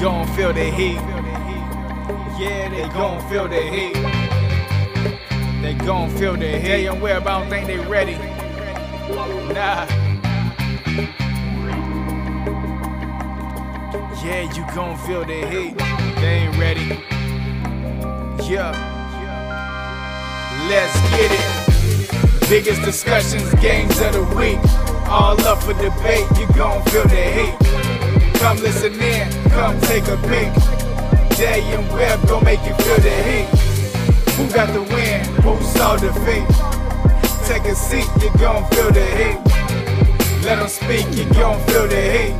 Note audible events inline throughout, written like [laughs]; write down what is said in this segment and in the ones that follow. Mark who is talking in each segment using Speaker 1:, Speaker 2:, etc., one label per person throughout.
Speaker 1: gon' feel the heat. Yeah, they gon' feel the heat. They gon' feel the heat. They and where, I don't think they ready. Nah. Yeah, you gon' feel the heat. They ain't ready. Yeah. Let's get it. Biggest discussions, games of the week. All up for debate, you gon' feel the heat. Come listen in, come take a peek. Jay and Webb gon' make you feel the heat. Who got the win? Who saw defeat? Take a seat, you gon' feel the heat. Let them speak, you gon' feel the heat.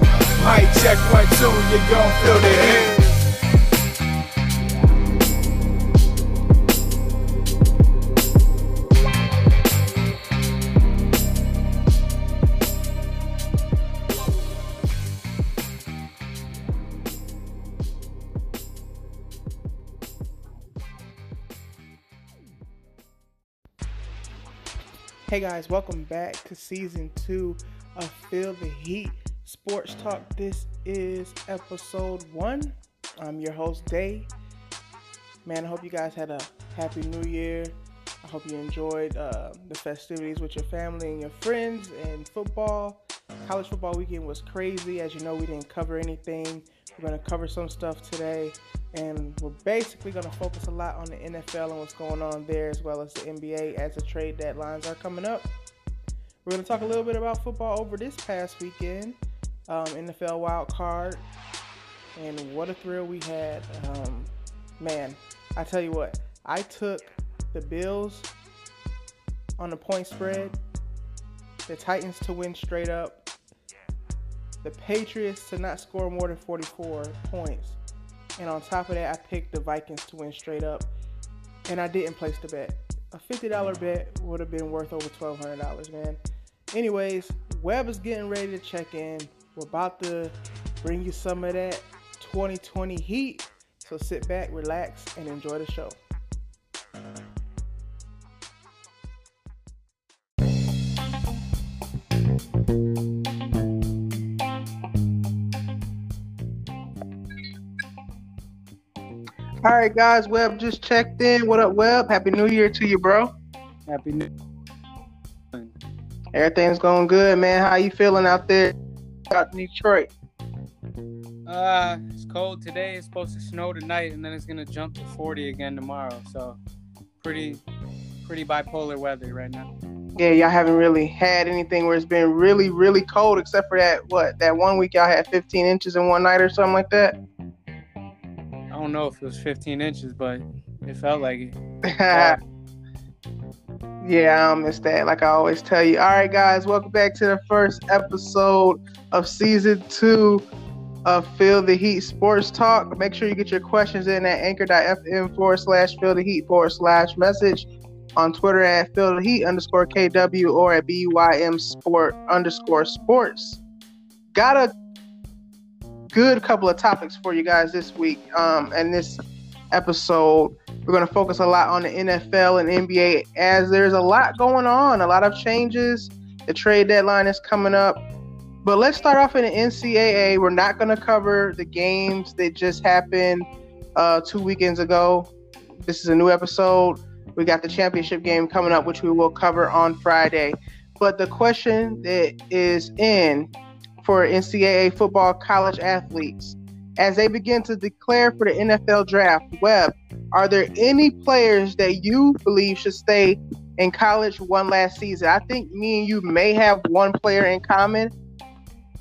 Speaker 1: Mic check one, two, you gon' feel the heat.
Speaker 2: Hey guys, welcome back to season two of Feel the Heat Sports Talk. This is episode one. I'm your host, Day. Man, I hope you guys had a happy new year. I hope you enjoyed uh, the festivities with your family and your friends and football. College football weekend was crazy. As you know, we didn't cover anything. We're going to cover some stuff today and we're basically going to focus a lot on the NFL and what's going on there, as well as the NBA as the trade deadlines are coming up. We're going to talk a little bit about football over this past weekend, um, NFL wild card, and what a thrill we had. Um, man, I tell you what, I took the Bills on the point spread, the Titans to win straight up, the Patriots to not score more than 44 points and on top of that, I picked the Vikings to win straight up. And I didn't place the bet. A $50 mm. bet would have been worth over $1,200, man. Anyways, Webb is getting ready to check in. We're about to bring you some of that 2020 heat. So sit back, relax, and enjoy the show. Right, guys. Webb just checked in. What up, Webb? Happy New Year to you, bro.
Speaker 3: Happy New. Year.
Speaker 2: Everything's going good, man. How you feeling out there, out in Detroit?
Speaker 3: Uh, it's cold today. It's supposed to snow tonight, and then it's gonna jump to 40 again tomorrow. So, pretty, pretty bipolar weather right now.
Speaker 2: Yeah, y'all haven't really had anything where it's been really, really cold, except for that what that one week y'all had 15 inches in one night or something like that.
Speaker 3: I don't know if it was 15 inches, but it felt like it. [laughs]
Speaker 2: yeah, I miss that. Like I always tell you. All right, guys, welcome back to the first episode of season two of Feel the Heat Sports Talk. Make sure you get your questions in at anchor.fm forward slash Feel the Heat forward slash message on Twitter at Feel the Heat underscore KW or at BYM Sport underscore sports. Got a good couple of topics for you guys this week. Um, and this episode, we're going to focus a lot on the NFL and NBA as there's a lot going on, a lot of changes. The trade deadline is coming up. But let's start off in the NCAA. We're not going to cover the games that just happened uh, two weekends ago. This is a new episode. We got the championship game coming up, which we will cover on Friday. But the question that is in for NCAA football college athletes as they begin to declare for the NFL draft. Webb, are there any players that you believe should stay in college one last season? I think me and you may have one player in common.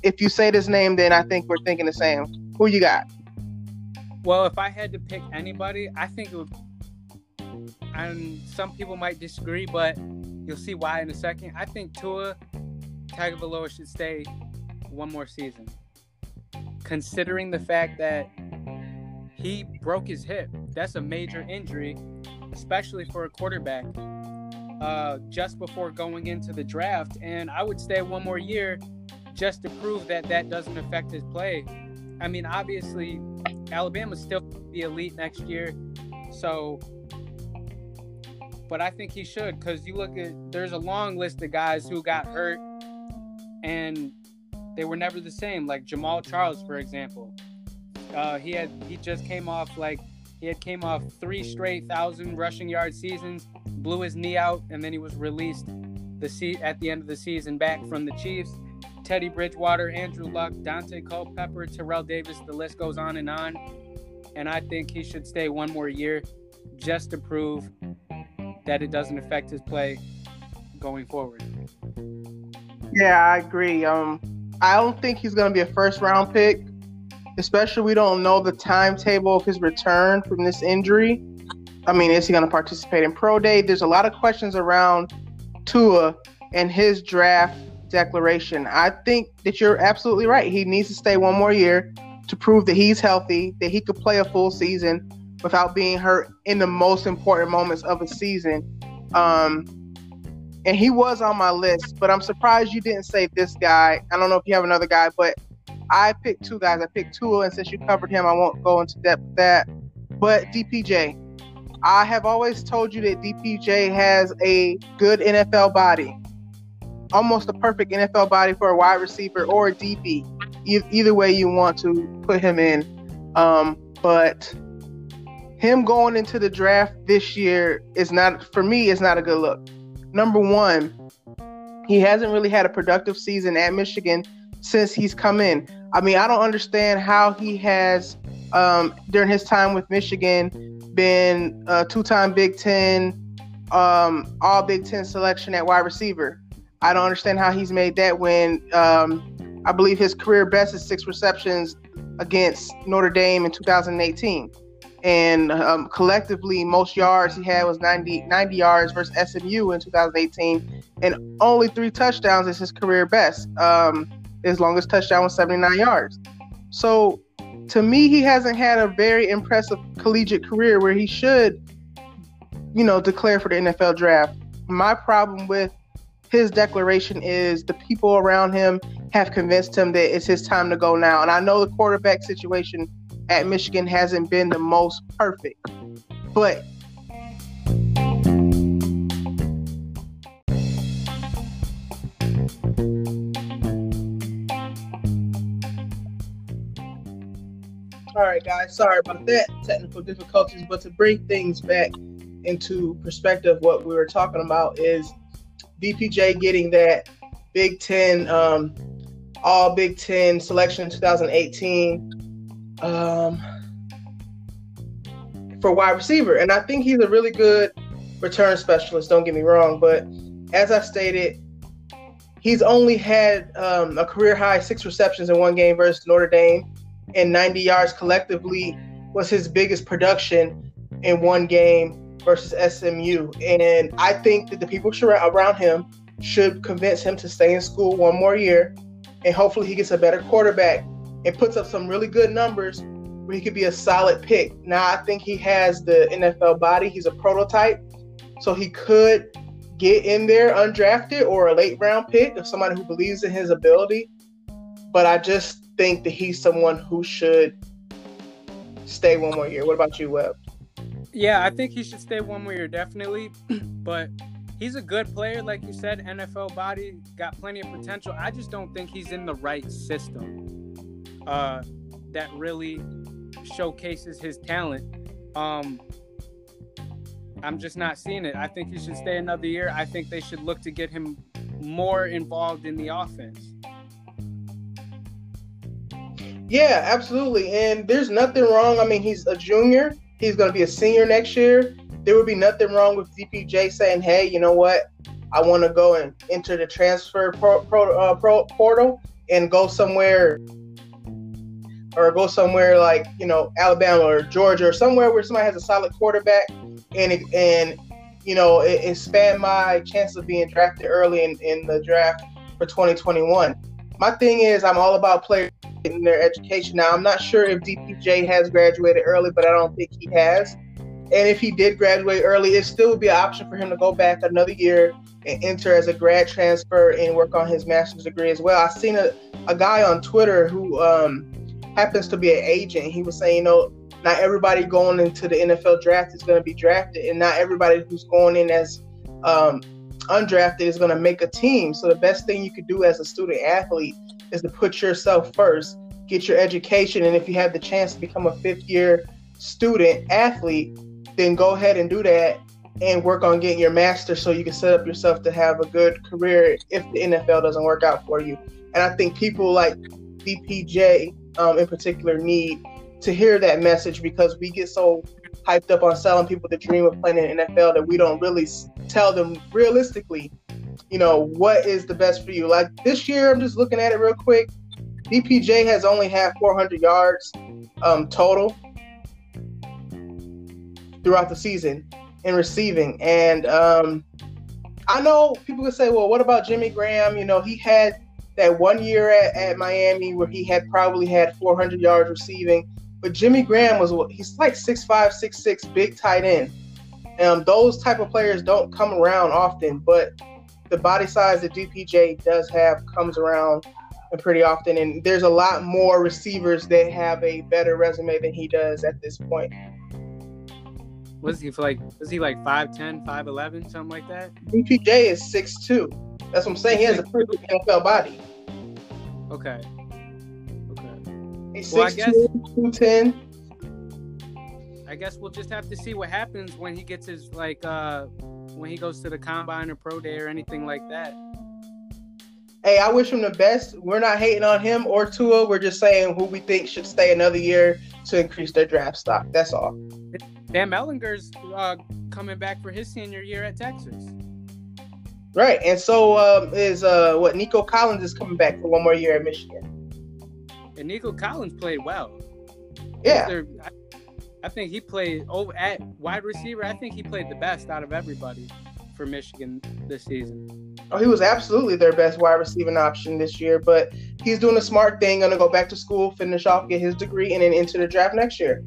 Speaker 2: If you say this name, then I think we're thinking the same. Who you got?
Speaker 3: Well, if I had to pick anybody, I think it would. And some people might disagree, but you'll see why in a second. I think Tua Tagovailoa should stay one more season. Considering the fact that he broke his hip, that's a major injury, especially for a quarterback. Uh, just before going into the draft, and I would stay one more year just to prove that that doesn't affect his play. I mean, obviously, Alabama's still the elite next year, so. But I think he should because you look at there's a long list of guys who got hurt and they were never the same. Like Jamaal Charles, for example. Uh, he had he just came off like he had came off three straight thousand rushing yard seasons, blew his knee out, and then he was released the se- at the end of the season back from the Chiefs. Teddy Bridgewater, Andrew Luck, Dante Culpepper, Terrell Davis, the list goes on and on. And I think he should stay one more year just to prove that it doesn't affect his play going forward.
Speaker 2: Yeah, I agree. Um, I don't think he's going to be a first round pick, especially we don't know the timetable of his return from this injury. I mean, is he going to participate in pro day? There's a lot of questions around Tua and his draft declaration. I think that you're absolutely right. He needs to stay one more year to prove that he's healthy, that he could play a full season without being hurt in the most important moments of a season. Um, and he was on my list, but I'm surprised you didn't say this guy. I don't know if you have another guy, but I picked two guys. I picked Tua, and since you covered him, I won't go into depth with that. But DPJ, I have always told you that DPJ has a good NFL body, almost a perfect NFL body for a wide receiver or a DB. E- either way you want to put him in. Um, but him going into the draft this year is not, for me, It's not a good look. Number one, he hasn't really had a productive season at Michigan since he's come in. I mean, I don't understand how he has, um, during his time with Michigan, been a two-time Big Ten, um, All Big Ten selection at wide receiver. I don't understand how he's made that when um, I believe his career best is six receptions against Notre Dame in 2018. And um, collectively, most yards he had was 90, 90 yards versus SMU in 2018. And only three touchdowns is his career best. Um, his longest touchdown was 79 yards. So to me, he hasn't had a very impressive collegiate career where he should, you know, declare for the NFL draft. My problem with his declaration is the people around him have convinced him that it's his time to go now. And I know the quarterback situation at Michigan hasn't been the most perfect, but All right, guys. Sorry about that technical difficulties, but to bring things back into perspective, what we were talking about is DPJ getting that Big Ten, um, All Big Ten selection in 2018 um, for wide receiver, and I think he's a really good return specialist. Don't get me wrong, but as I stated, he's only had um, a career high six receptions in one game versus Notre Dame and 90 yards collectively was his biggest production in one game versus SMU. And I think that the people around him should convince him to stay in school one more year and hopefully he gets a better quarterback and puts up some really good numbers where he could be a solid pick. Now, I think he has the NFL body, he's a prototype, so he could get in there undrafted or a late round pick of somebody who believes in his ability. But I just think that he's someone who should stay one more year. What about you, Webb?
Speaker 3: Yeah, I think he should stay one more year, definitely. [clears throat] but he's a good player, like you said, NFL body, got plenty of potential. I just don't think he's in the right system uh, that really showcases his talent. Um, I'm just not seeing it. I think he should stay another year. I think they should look to get him more involved in the offense.
Speaker 2: Yeah, absolutely. And there's nothing wrong. I mean, he's a junior. He's going to be a senior next year. There would be nothing wrong with DPJ saying, "Hey, you know what? I want to go and enter the transfer pro, pro, uh, pro, portal and go somewhere, or go somewhere like you know Alabama or Georgia or somewhere where somebody has a solid quarterback, and it, and you know it, expand my chance of being drafted early in, in the draft for 2021." My thing is, I'm all about players in their education. Now, I'm not sure if DPJ has graduated early, but I don't think he has. And if he did graduate early, it still would be an option for him to go back another year and enter as a grad transfer and work on his master's degree as well. I seen a, a guy on Twitter who um, happens to be an agent. He was saying, you know, not everybody going into the NFL draft is going to be drafted, and not everybody who's going in as um, undrafted is going to make a team. So the best thing you could do as a student athlete is to put yourself first get your education, and if you have the chance to become a fifth year student athlete, then go ahead and do that and work on getting your master so you can set up yourself to have a good career if the NFL doesn't work out for you. And I think people like DPJ um, in particular need to hear that message because we get so hyped up on selling people the dream of playing in the NFL that we don't really tell them realistically, you know, what is the best for you. Like this year, I'm just looking at it real quick. DPJ has only had 400 yards um, total throughout the season in receiving. And um, I know people can say, well, what about Jimmy Graham? You know, he had that one year at, at Miami where he had probably had 400 yards receiving. But Jimmy Graham was he's like six five, six six, big tight end. Um, those type of players don't come around often, but the body size that DPJ does have comes around pretty often. And there's a lot more receivers that have a better resume than he does at this point.
Speaker 3: Was he like was he like 5'10, 5'11, something like that?
Speaker 2: DPJ is 6'2. That's what I'm saying. He has a pretty NFL body.
Speaker 3: Okay.
Speaker 2: He's well, 6'2", guess, 210.
Speaker 3: I guess we'll just have to see what happens when he gets his like uh when he goes to the combine or pro day or anything like that.
Speaker 2: Hey, I wish him the best. We're not hating on him or Tua. We're just saying who we think should stay another year to increase their draft stock. That's all.
Speaker 3: Dan Ehlinger's uh, coming back for his senior year at Texas.
Speaker 2: Right, and so um, is uh, what Nico Collins is coming back for one more year at Michigan
Speaker 3: and Nico Collins played well.
Speaker 2: Yeah.
Speaker 3: I, I think he played over at wide receiver. I think he played the best out of everybody for Michigan this season.
Speaker 2: Oh, he was absolutely their best wide receiving option this year, but he's doing a smart thing, gonna go back to school, finish off, get his degree, and then into the draft next year.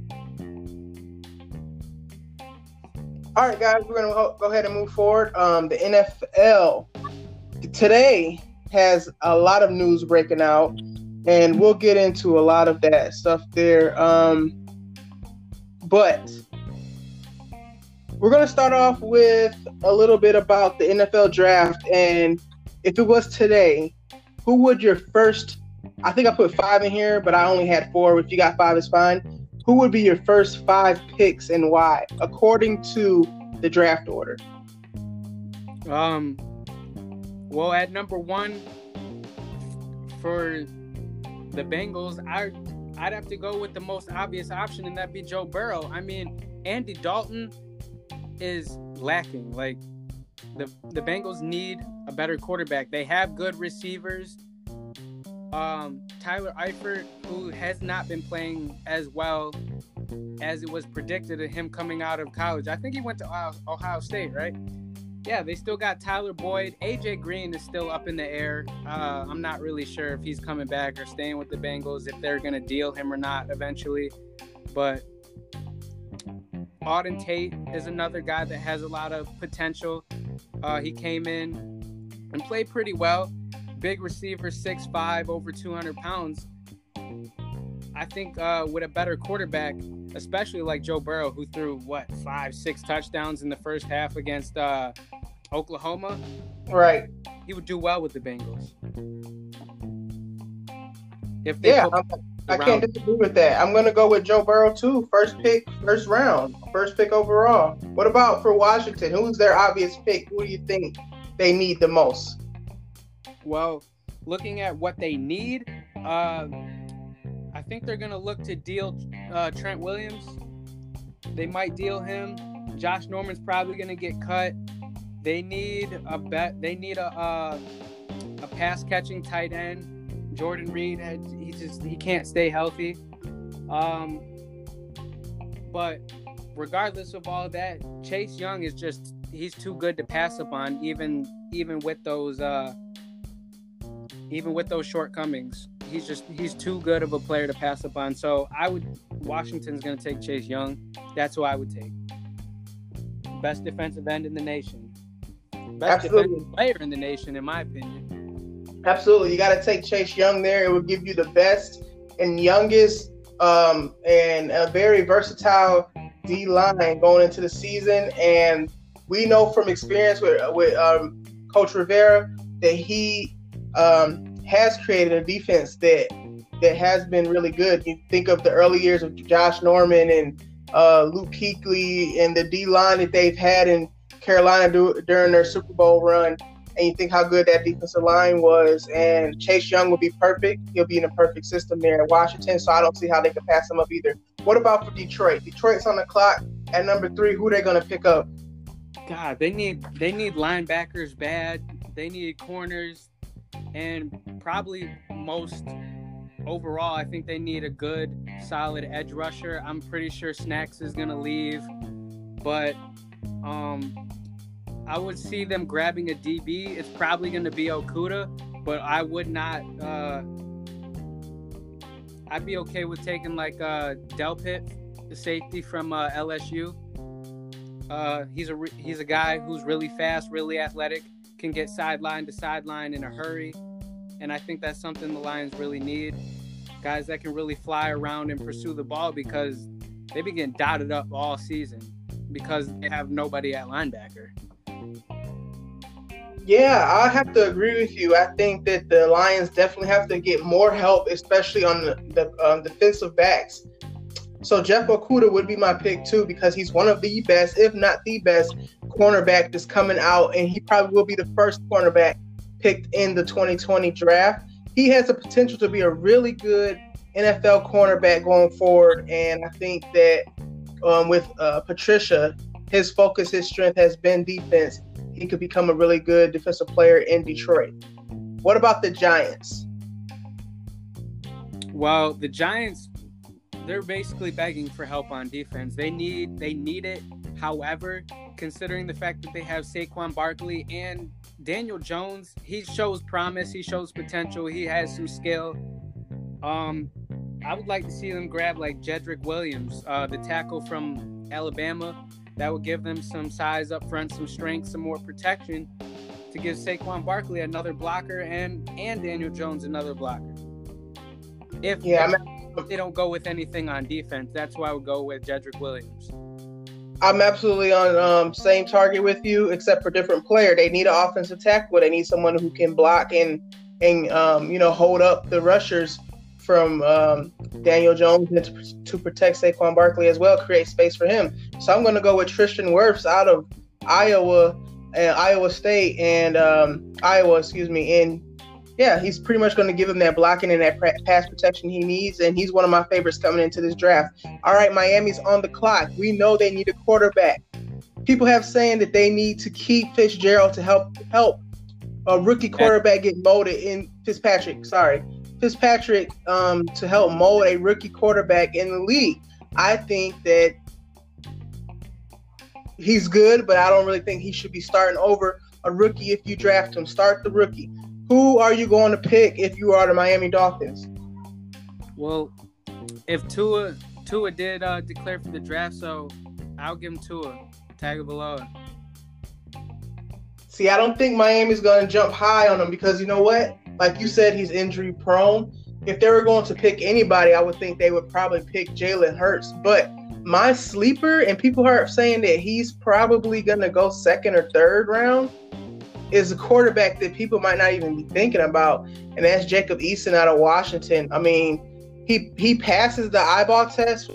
Speaker 2: All right, guys, we're gonna go ahead and move forward. Um, the NFL today has a lot of news breaking out and we'll get into a lot of that stuff there. Um, but we're to start off with a little bit about the NFL draft. And if it was today, who would your first? I think I put five in here, but I only had four. If you got five, it's fine. Who would be your first five picks and why, according to the draft order?
Speaker 3: Um. Well, at number one for the Bengals, I I'd have to go with the most obvious option, and that'd be Joe Burrow. I mean, Andy Dalton is lacking. Like the the Bengals need a better quarterback. They have good receivers. Um, Tyler Eifert, who has not been playing as well as it was predicted of him coming out of college. I think he went to Ohio, State, right? yeah, they still got Tyler Boyd. AJ Green is still up in the air. Uh, I'm not really sure if he's coming back or staying with the Bengals, if they're going to deal him or not eventually. But Auden Tate is another guy that has a lot of potential. Uh, he came in and played pretty well. Big receiver, 6'5, over 200 pounds. I think uh, with a better quarterback, especially like Joe Burrow, who threw what five, six touchdowns in the first half against uh, Oklahoma.
Speaker 2: Right.
Speaker 3: He would do well with the Bengals.
Speaker 2: If yeah, I can't disagree with that. I'm gonna go with Joe Burrow too. First pick, first round, first pick overall. What about for Washington? Who's their obvious pick? Who do you think they need the most?
Speaker 3: Well, looking at what they need, uh, I think they're gonna look to deal uh, Trent Williams. They might deal him. Josh Norman's probably gonna get cut. They need a bet. They need a a, a pass catching tight end. Jordan Reed, he just he can't stay healthy. Um, but regardless of all that, Chase Young is just he's too good to pass up on, even even with those uh, even with those shortcomings he's just he's too good of a player to pass up on. So I would Washington's going to take Chase Young. That's who I would take. Best defensive end in the nation. Best Absolutely. defensive player in the nation, in my opinion.
Speaker 2: Absolutely, you got to take Chase Young there. It would give you the best and youngest um, and a very versatile D line going into the season. And we know from experience with with um, Coach Rivera that he um, has created a defense that that has been really good. You think of the early years of Josh Norman and uh, Luke Kuechly and the D line that they've had in Carolina do, during their Super Bowl run, and you think how good that defensive line was. And Chase Young would be perfect. He'll be in a perfect system there in Washington, so I don't see how they could pass him up either. What about for Detroit? Detroit's on the clock at number three. Who they going to pick up?
Speaker 3: God, they need they need linebackers bad. They need corners, and probably most overall, I think they need a good, solid edge rusher. I'm pretty sure Snacks is gonna leave, but um, I would see them grabbing a DB. It's probably gonna be Okudah, but I would not. Uh, I'd be okay with taking like uh, Delpit, the safety from uh, LSU. Uh, he's a re- he's a guy who's really fast, really athletic, can get sideline to sideline in a hurry, and I think that's something the Lions really need. Guys that can really fly around and pursue the ball because they've been getting dotted up all season because they have nobody at linebacker.
Speaker 2: Yeah, I have to agree with you. I think that the Lions definitely have to get more help, especially on the, the um, defensive backs. So Jeff Okudah would be my pick too because he's one of the best, if not the best, cornerback that's coming out, and he probably will be the first cornerback picked in the 2020 draft. He has the potential to be a really good NFL cornerback going forward, and I think that um, with uh, Patricia, his focus, his strength has been defense. He could become a really good defensive player in Detroit. What about the Giants?
Speaker 3: Well, the Giants they're basically begging for help on defense. They need they need it. However, considering the fact that they have Saquon Barkley and Daniel Jones, he shows promise, he shows potential, he has some skill. Um, I would like to see them grab like Jedrick Williams, uh, the tackle from Alabama. That would give them some size up front, some strength, some more protection to give Saquon Barkley another blocker and and Daniel Jones another blocker. If yeah, if they don't go with anything on defense, that's why I would go with Jedrick Williams.
Speaker 2: I'm absolutely on um, same target with you, except for different player. They need an offensive tackle. They need someone who can block and and um, you know hold up the rushers from um, Daniel Jones to, to, protect Saquon Barkley as well, create space for him. So I'm going to go with Tristan Wirfs out of Iowa and Iowa State and um, Iowa, excuse me. And yeah, he's pretty much going to give him that blocking and that pass protection he needs. And he's one of my favorites coming into this draft. All right, Miami's on the clock. We know they need a quarterback. People have saying that they need to keep Fitzgerald to help help a rookie quarterback get molded in Fitzpatrick. Sorry, Fitzpatrick um, to help mold a rookie quarterback in the league. I think that he's good, but I don't really think he should be starting over a rookie if you draft him. Start the rookie. Who are you going to pick if you are the Miami Dolphins?
Speaker 3: Well, if Tua Tua did uh, declare for the draft, so I'll give him Tua. Tagovailoa.
Speaker 2: See, I don't think Miami's going to jump high on him because you know what? Like you said, he's injury prone. If they were going to pick anybody, I would think they would probably pick Jalen Hurts. But my sleeper, and people are saying that he's probably going to go second or third round, is a quarterback that people might not even be thinking about, and that's Jacob Eason out of Washington. I mean, he he passes the eyeball test.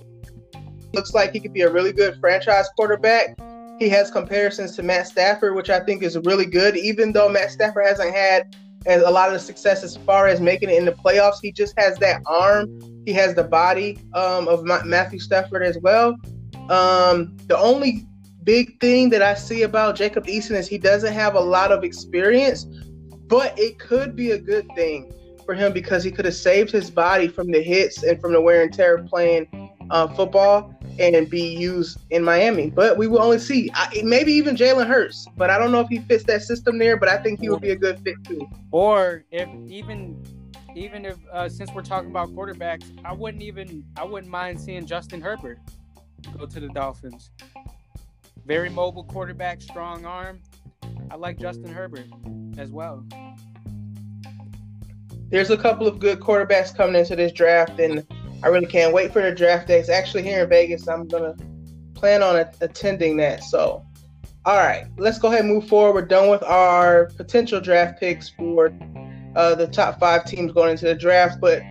Speaker 2: Looks like he could be a really good franchise quarterback. He has comparisons to Matt Stafford, which I think is really good, even though Matt Stafford hasn't had and a lot of the success as far as making it in the playoffs. He just has that arm. He has the body um, of Matthew Stafford as well. Um, the only big thing that I see about Jacob Eason is he doesn't have a lot of experience, but it could be a good thing for him because he could have saved his body from the hits and from the wear and tear of playing uh, football and be used in Miami. But we will only see. I, maybe even Jalen Hurts, but I don't know if he fits that system there. But I think he would be a good fit too.
Speaker 3: Or if even even if uh, since we're talking about quarterbacks, I wouldn't even I wouldn't mind seeing Justin Herbert go to the Dolphins. Very mobile quarterback, strong arm. I like Justin Herbert as well.
Speaker 2: There's a couple of good quarterbacks coming into this draft, and I really can't wait for the draft day. It's actually here in Vegas. I'm gonna plan on attending that. So, all right, let's go ahead and move forward. We're done with our potential draft picks for uh, the top five teams going into the draft. But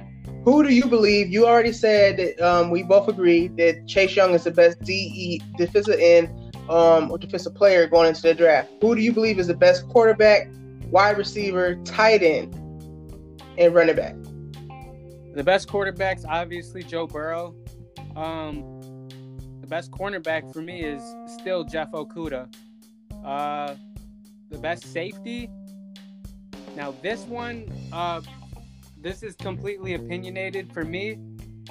Speaker 2: who do you believe? You already said that um, we both agree that Chase Young is the best DE defensive end um, or defensive player going into the draft. Who do you believe is the best quarterback, wide receiver, tight end, and running back?
Speaker 3: The best quarterbacks, obviously Joe Burrow. Um, the best cornerback for me is still Jeff Okudah. Uh, the best safety. Now this one, uh, this is completely opinionated for me,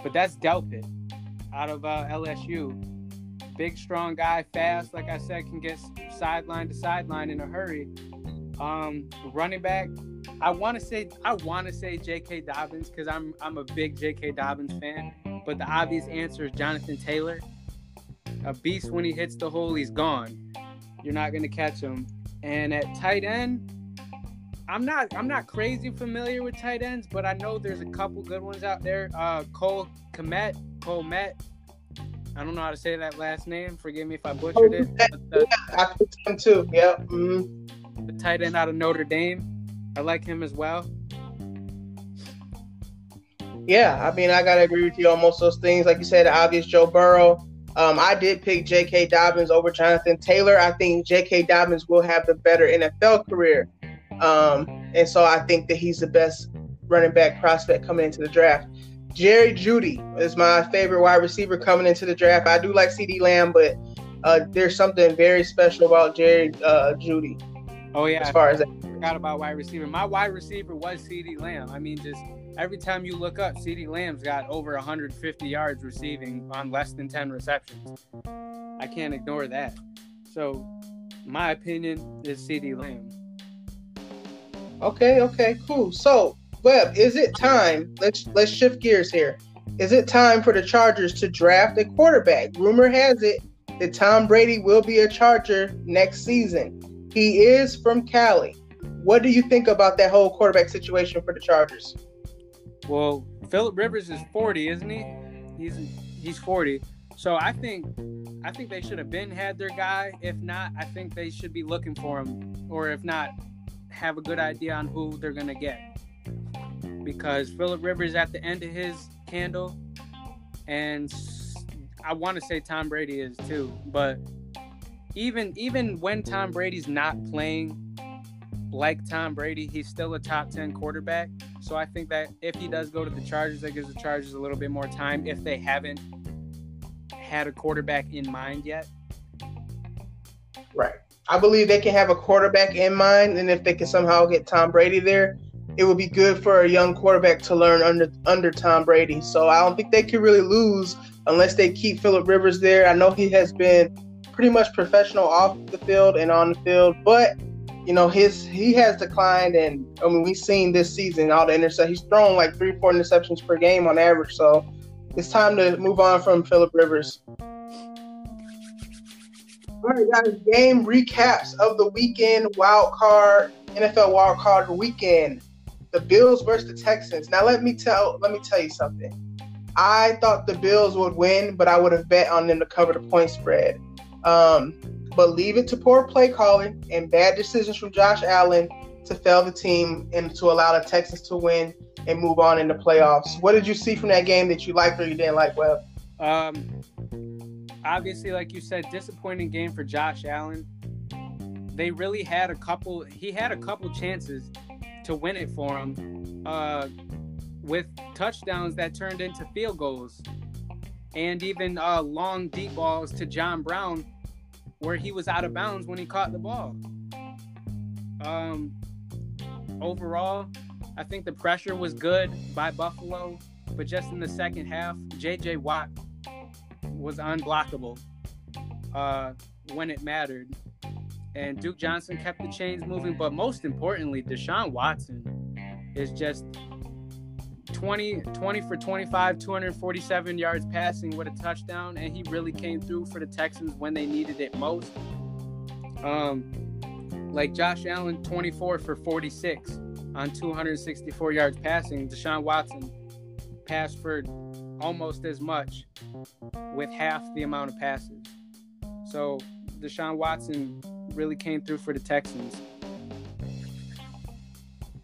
Speaker 3: but that's Delpit out of uh, LSU. Big, strong guy, fast. Like I said, can get sideline to sideline in a hurry. Um, running back, I want to say I want to say J.K. Dobbins because I'm I'm a big J.K. Dobbins fan. But the obvious answer is Jonathan Taylor. A beast when he hits the hole, he's gone. You're not gonna catch him. And at tight end, I'm not I'm not crazy familiar with tight ends, but I know there's a couple good ones out there. Uh, Cole Kmet, Cole Met. I don't know how to say that last name. Forgive me if I butchered it.
Speaker 2: The, yeah, I picked him too. Yep.
Speaker 3: Mm-hmm. The tight end out of Notre Dame. I like him as well.
Speaker 2: Yeah, I mean, I gotta agree with you on most of those things. Like you said, obvious Joe Burrow. Um, I did pick J.K. Dobbins over Jonathan Taylor. I think J.K. Dobbins will have the better NFL career. Um, and so I think that he's the best running back prospect coming into the draft. Jerry Jeudy is my favorite wide receiver coming into the draft. I do like CeeDee Lamb, but uh, there's something very special about Jerry uh, Jeudy.
Speaker 3: Oh yeah,
Speaker 2: as far as that.
Speaker 3: I forgot about wide receiver. My wide receiver was CeeDee Lamb. I mean, just every time you look up, CeeDee Lamb's got over 150 yards receiving on less than 10 receptions. I can't ignore that. So, my opinion is CeeDee Lamb.
Speaker 2: Okay, okay, cool. So, Webb, is it time? Let's let's shift gears here. Is it time for the Chargers to draft a quarterback? Rumor has it that Tom Brady will be a Charger next season. He is from Cali. What do you think about that whole quarterback situation for the Chargers?
Speaker 3: Well, Philip Rivers is 40, isn't he? He's he's 40. So I think I think they should have been had their guy. If not, I think they should be looking for him. Or if not, have a good idea on who they're gonna get. Because Philip Rivers at the end of his candle, and I want to say Tom Brady is too. But even even when Tom Brady's not playing like Tom Brady, he's still a top ten quarterback. So I think that if he does go to the Chargers, that gives the Chargers a little bit more time if they haven't had a quarterback in mind yet.
Speaker 2: Right. I believe they can have a quarterback in mind, and if they can somehow get Tom Brady there, it would be good for a young quarterback to learn under under Tom Brady. So I don't think they can really lose unless they keep Philip Rivers there. I know he has been pretty much professional off the field and on the field, but you know his he has declined, and I mean we've seen this season all the interceptions. He's thrown like three, four interceptions per game on average. So it's time to move on from Philip Rivers. All right, guys. Game recaps of the weekend wild card NFL wild card weekend. The Bills versus the Texans. Now let me tell let me tell you something. I thought the Bills would win, but I would have bet on them to cover the point spread. Um, but leave it to poor play calling and bad decisions from Josh Allen to fail the team and to allow the Texans to win and move on in the playoffs. What did you see from that game that you liked or you didn't like, Webb?
Speaker 3: Um, obviously, like you said, disappointing game for Josh Allen. They really had a couple. He had a couple chances to win it for him, uh, with touchdowns that turned into field goals, and even uh, long deep balls to John Brown, where he was out of bounds when he caught the ball. Um, overall, I think the pressure was good by Buffalo, but just in the second half, J.J. Watt was unblockable uh, when it mattered. And Duke Johnson kept the chains moving, but most importantly, Deshaun Watson is just 20, 20 for 25, 247 yards passing with a touchdown, and he really came through for the Texans when they needed it most. Um, like Josh Allen, 24 for 46 on 264 yards passing. Deshaun Watson passed for almost as much with half the amount of passes. So Deshaun Watson really came through for the Texans.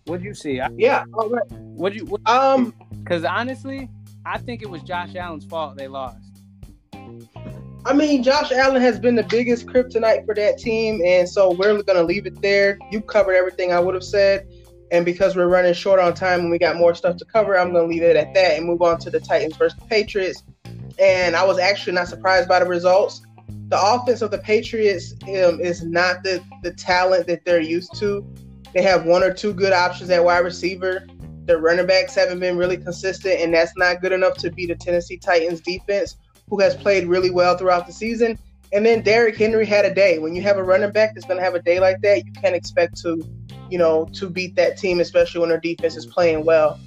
Speaker 3: What did you see?
Speaker 2: Yeah, all right.
Speaker 3: What you? What,
Speaker 2: Um,
Speaker 3: Because honestly, I think it was Josh Allen's fault they lost.
Speaker 2: I mean, Josh Allen has been the biggest kryptonite for that team, and so we're going to leave it there. You covered everything I would have said, and because we're running short on time and we got more stuff to cover, I'm going to leave it at that and move on to the Titans versus the Patriots. And I was actually not surprised by the results. The offense of the Patriots um, is not the the talent that they're used to. They have one or two good options at wide receiver. Their running backs haven't been really consistent, and that's not good enough to beat the Tennessee Titans defense who has played really well throughout the season. And then Derrick Henry had a day. When you have a running back that's going to have a day like that, you can't expect to, you know, to beat that team, especially when their defense is playing well.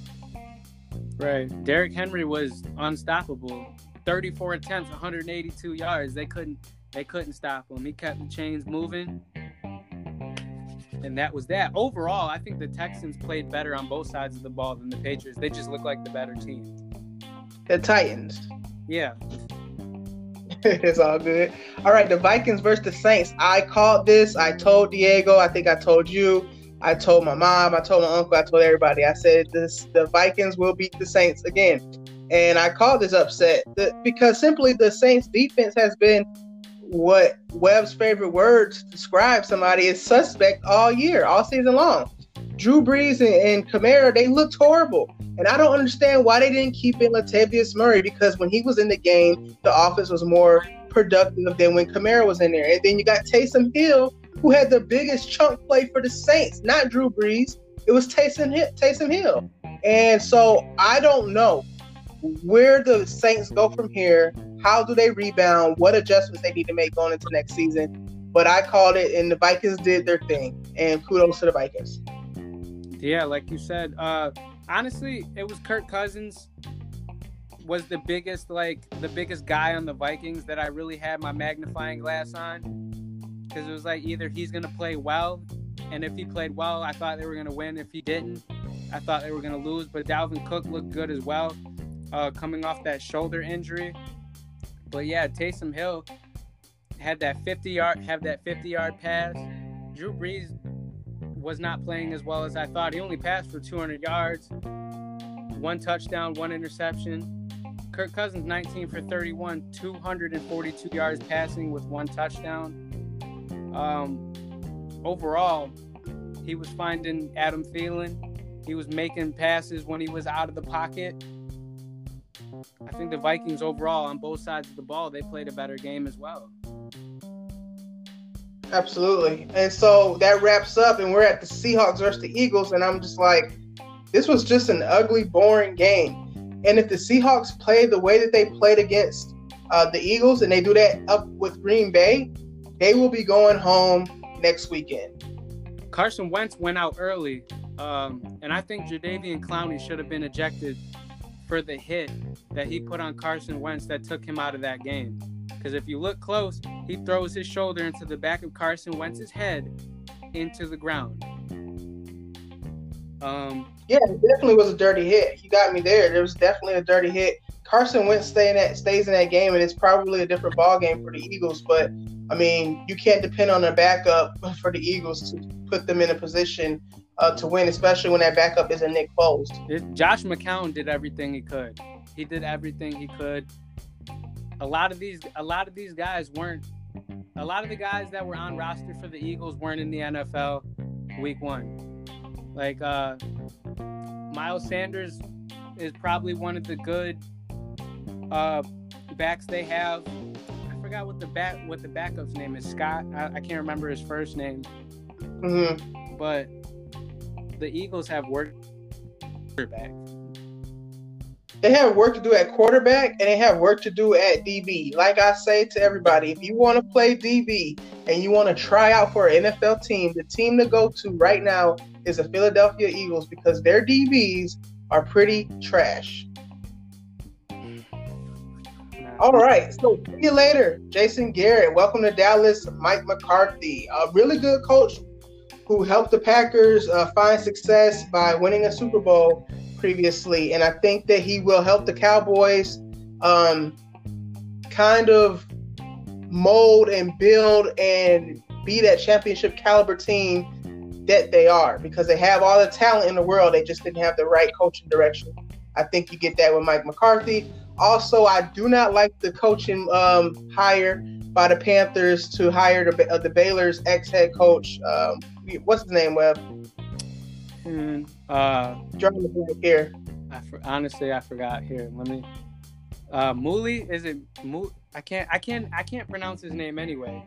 Speaker 3: Right. Derrick Henry was unstoppable. 34 attempts, 182 yards. They couldn't they couldn't stop him. He kept the chains moving. And that was that. Overall, I think the Texans played better on both sides of the ball than the Patriots. They just look like the better team.
Speaker 2: The Titans.
Speaker 3: Yeah. [laughs]
Speaker 2: it's all good. All right, the Vikings versus the Saints. I called this. I told Diego. I think I told you. I told my mom. I told my uncle. I told everybody. I said this: the Vikings will beat the Saints again, and I call this upset because simply the Saints' defense has been what Webb's favorite word to describe somebody is suspect all year, all season long. Drew Brees and, and Kamara, they looked horrible. And I don't understand why they didn't keep in Latavius Murray because when he was in the game, the offense was more productive than when Kamara was in there. And then you got Taysom Hill, who had the biggest chunk play for the Saints, not Drew Brees. It was Taysom, Taysom Hill. And so I don't know where the Saints go from here. How do they rebound? What adjustments they need to make going into next season? But I called it, and the Vikings did their thing. And kudos to the Vikings.
Speaker 3: Yeah, like you said, uh, honestly, it was Kirk Cousins was the biggest like the biggest guy on the Vikings that I really had my magnifying glass on because it was like either he's gonna play well, and if he played well, I thought they were gonna win. If he didn't, I thought they were gonna lose. But Dalvin Cook looked good as well, uh, coming off that shoulder injury. But yeah, Taysom Hill had that 50 yard have that 50 yard pass. Drew Brees was not playing as well as I thought. He only passed for 200 yards, one touchdown, one interception. Kirk Cousins 19 for 31, 242 yards passing with one touchdown. Um, overall, he was finding Adam Thielen. He was making passes when he was out of the pocket. I think the Vikings overall on both sides of the ball, they played a better game as well.
Speaker 2: Absolutely. And so that wraps up, and we're at the Seahawks versus the Eagles, and I'm just like, this was just an ugly, boring game. And if the Seahawks play the way that they played against uh, the Eagles, and they do that up with Green Bay, they will be going home next weekend.
Speaker 3: Carson Wentz went out early, um, and I think Jadeveon Clowney should have been ejected for the hit that he put on Carson Wentz that took him out of that game. Because if you look close, he throws his shoulder into the back of Carson Wentz's head into the ground. Um,
Speaker 2: yeah, it definitely was a dirty hit. He got me there. There was definitely a dirty hit. Carson Wentz stay in that, stays in that game, and it's probably a different ball game for the Eagles. But I mean, you can't depend on a backup [laughs] for the Eagles to put them in a position uh, to win, especially when that backup is a Nick Foles.
Speaker 3: Josh McCown did everything he could. He did everything he could. A lot of these, a lot of these guys weren't. A lot of the guys that were on roster for the Eagles weren't in the NFL week one. Like uh, Miles Sanders is probably one of the good uh, backs they have. Forgot what the back what the backup's name is. Scott. I, I can't remember his first name.
Speaker 2: Mm-hmm.
Speaker 3: But the Eagles have work quarterback.
Speaker 2: They have work to do at quarterback and they have work to do at DB. Like I say to everybody, if you want to play DB and you want to try out for an NFL team, the team to go to right now is the Philadelphia Eagles because their DBs are pretty trash. All right, so see you later, Jason Garrett. Welcome to Dallas, Mike McCarthy, a really good coach who helped the Packers uh, find success by winning a Super Bowl previously, and I think that he will help the Cowboys um, kind of mold and build and be that championship caliber team that they are because they have all the talent in the world. They just didn't have the right coaching direction. I think you get that with Mike McCarthy. Also, I do not like the coaching um, hire by the Panthers to hire the, uh, the Baylor's ex head coach. Um, what's his name, Webb?
Speaker 3: Mm, uh,
Speaker 2: Drawing the blank here.
Speaker 3: I for, honestly I forgot. Here, let me. Uh, Mooley is it? Mo- I can't. I can't. I can't pronounce his name anyway.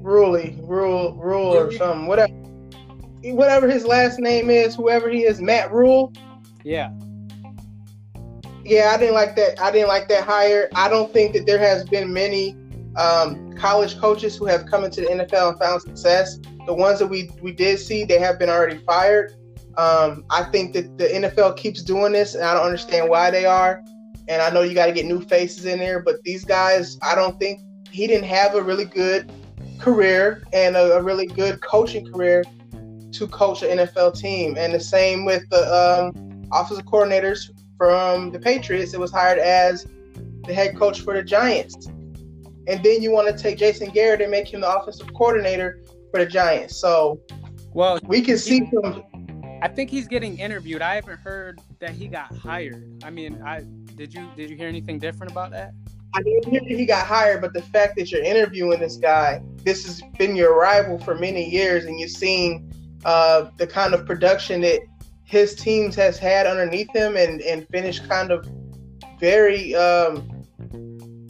Speaker 2: Ruley, Rule, Rule, or something. Whatever. Whatever his last name is, whoever he is, Matt Rhule.
Speaker 3: Yeah.
Speaker 2: Yeah, I didn't like that. I didn't like that hire. I don't think that there has been many um, college coaches who have come into the NFL and found success. The ones that we we did see, they have been already fired. Um, I think that the NFL keeps doing this, and I don't understand why they are. And I know you got to get new faces in there, but these guys, I don't think he didn't have a really good career and a, a really good coaching career to coach an NFL team. And the same with the um, offensive coordinators from the Patriots. It was hired as the head coach for the Giants. And then you want to take Jason Garrett and make him the offensive coordinator for the Giants. So,
Speaker 3: well,
Speaker 2: we can see some.
Speaker 3: I think he's getting interviewed. I haven't heard that he got hired. I mean, I did you did you hear anything different about that?
Speaker 2: I didn't hear that he got hired, but the fact that you're interviewing this guy, this has been your rival for many years, and you've seen uh, the kind of production that his teams has had underneath him, and and finished kind of very um,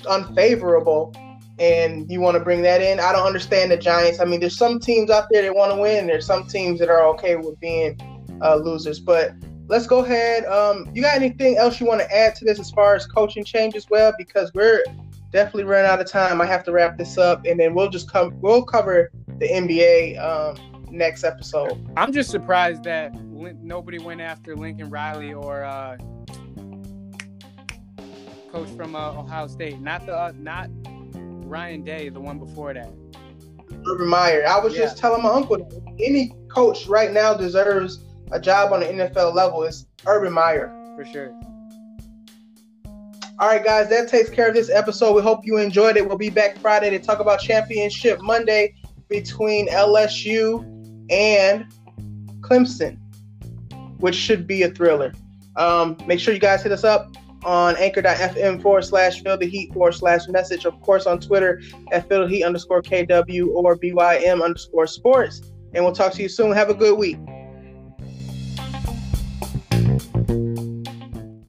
Speaker 2: unfavorable and you want to bring that in. I don't understand the Giants. I mean, there's some teams out there that want to win. There's some teams that are okay with being uh, losers. But let's go ahead. Um, you got anything else you want to add to this as far as coaching changes, well? Because we're definitely running out of time. I have to wrap this up, and then we'll just come. We'll cover the NBA um, next episode.
Speaker 3: I'm just surprised that nobody went after Lincoln Riley or. Uh, coach from uh, Ohio State, not the uh, not Ryan Day, the one before that.
Speaker 2: Urban Meyer. I was yeah. just telling my uncle any coach right now deserves a job on the NFL level. It's Urban Meyer.
Speaker 3: For sure.
Speaker 2: All right, guys, that takes care of this episode. We hope you enjoyed it. We'll be back Friday to talk about championship Monday between LSU and Clemson, which should be a thriller. Um, make sure you guys hit us up on anchor.fm forward slash feel the heat forward slash message. Of course, on Twitter at feel the heat underscore KW or BYM underscore sports. And we'll talk to you soon. Have a good week.